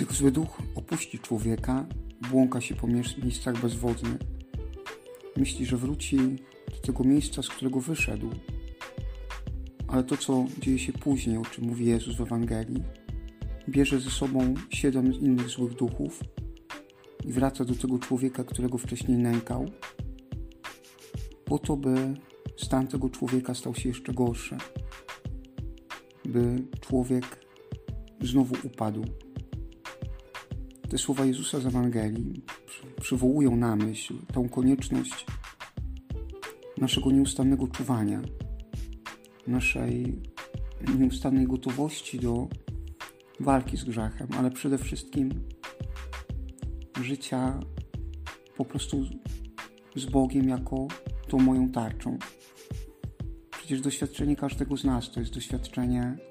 Gdy zły duch opuści człowieka, błąka się po miejscach bezwodnych. Myśli, że wróci do tego miejsca, z którego wyszedł. Ale to, co dzieje się później, o czym mówi Jezus w Ewangelii, bierze ze sobą siedem innych złych duchów i wraca do tego człowieka, którego wcześniej nękał, po to, by stan tego człowieka stał się jeszcze gorszy, by człowiek znowu upadł. Te słowa Jezusa z Ewangelii przywołują na myśl tą konieczność naszego nieustannego czuwania, naszej nieustannej gotowości do walki z grzechem, ale przede wszystkim życia po prostu z Bogiem jako tą moją tarczą. Przecież doświadczenie każdego z nas to jest doświadczenie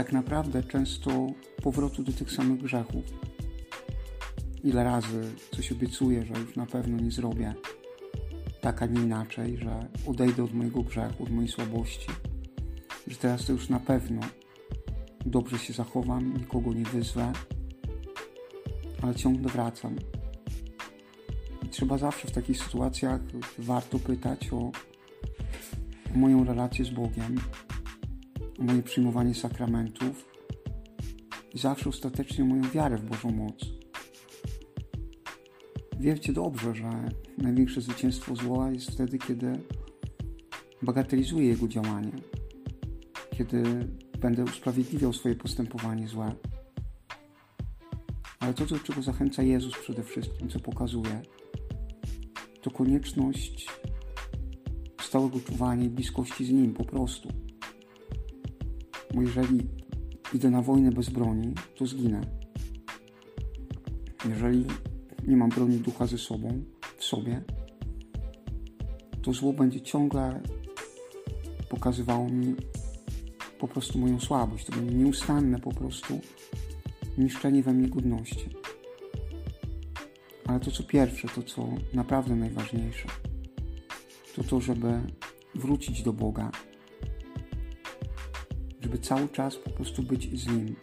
tak naprawdę często powrotu do tych samych grzechów. Ile razy coś obiecuję, że już na pewno nie zrobię tak, a nie inaczej, że odejdę od mojego grzechu, od mojej słabości, że teraz to już na pewno dobrze się zachowam, nikogo nie wyzwę, ale ciągle wracam. I trzeba zawsze w takich sytuacjach warto pytać o, moją relację z Bogiem, moje przyjmowanie sakramentów i zawsze ostatecznie moją wiarę w Bożą moc. Wiecie dobrze, że największe zwycięstwo zła jest wtedy, kiedy bagatelizuję jego działanie, kiedy będę usprawiedliwiał swoje postępowanie złe. Ale to, do czego zachęca Jezus przede wszystkim, co pokazuje, to konieczność stałego czuwania i bliskości z Nim po prostu. Bo jeżeli idę na wojnę bez broni, to zginę. Jeżeli nie mam broni ducha ze sobą, w sobie, to zło będzie ciągle pokazywało mi po prostu moją słabość. To będzie nieustanne po prostu niszczenie we mnie godności. Ale to, co pierwsze, to, co naprawdę najważniejsze, to to, żeby wrócić do Boga, żeby cały czas po prostu być z Nim,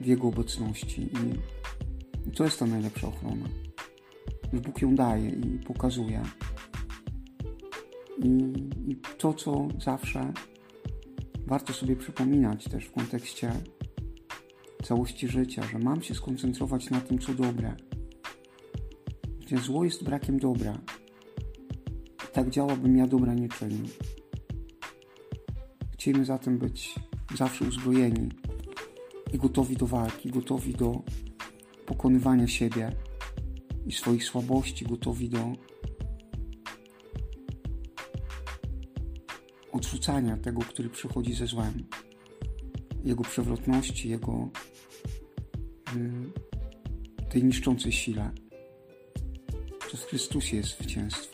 w Jego obecności. I to jest ta najlepsza ochrona. Że Bóg ją daje i pokazuje. I, to, co zawsze warto sobie przypominać też w kontekście całości życia, że mam się skoncentrować na tym, co dobre. Gdzie zło jest brakiem dobra. I tak działa, bym ja dobra nie czynił. Chcemy zatem być zawsze uzbrojeni i gotowi do walki, gotowi do pokonywania siebie i swoich słabości, gotowi do odrzucania tego, który przychodzi ze złem, jego przewrotności, jego y, tej niszczącej sile. W Chrystusie jest zwycięstwo.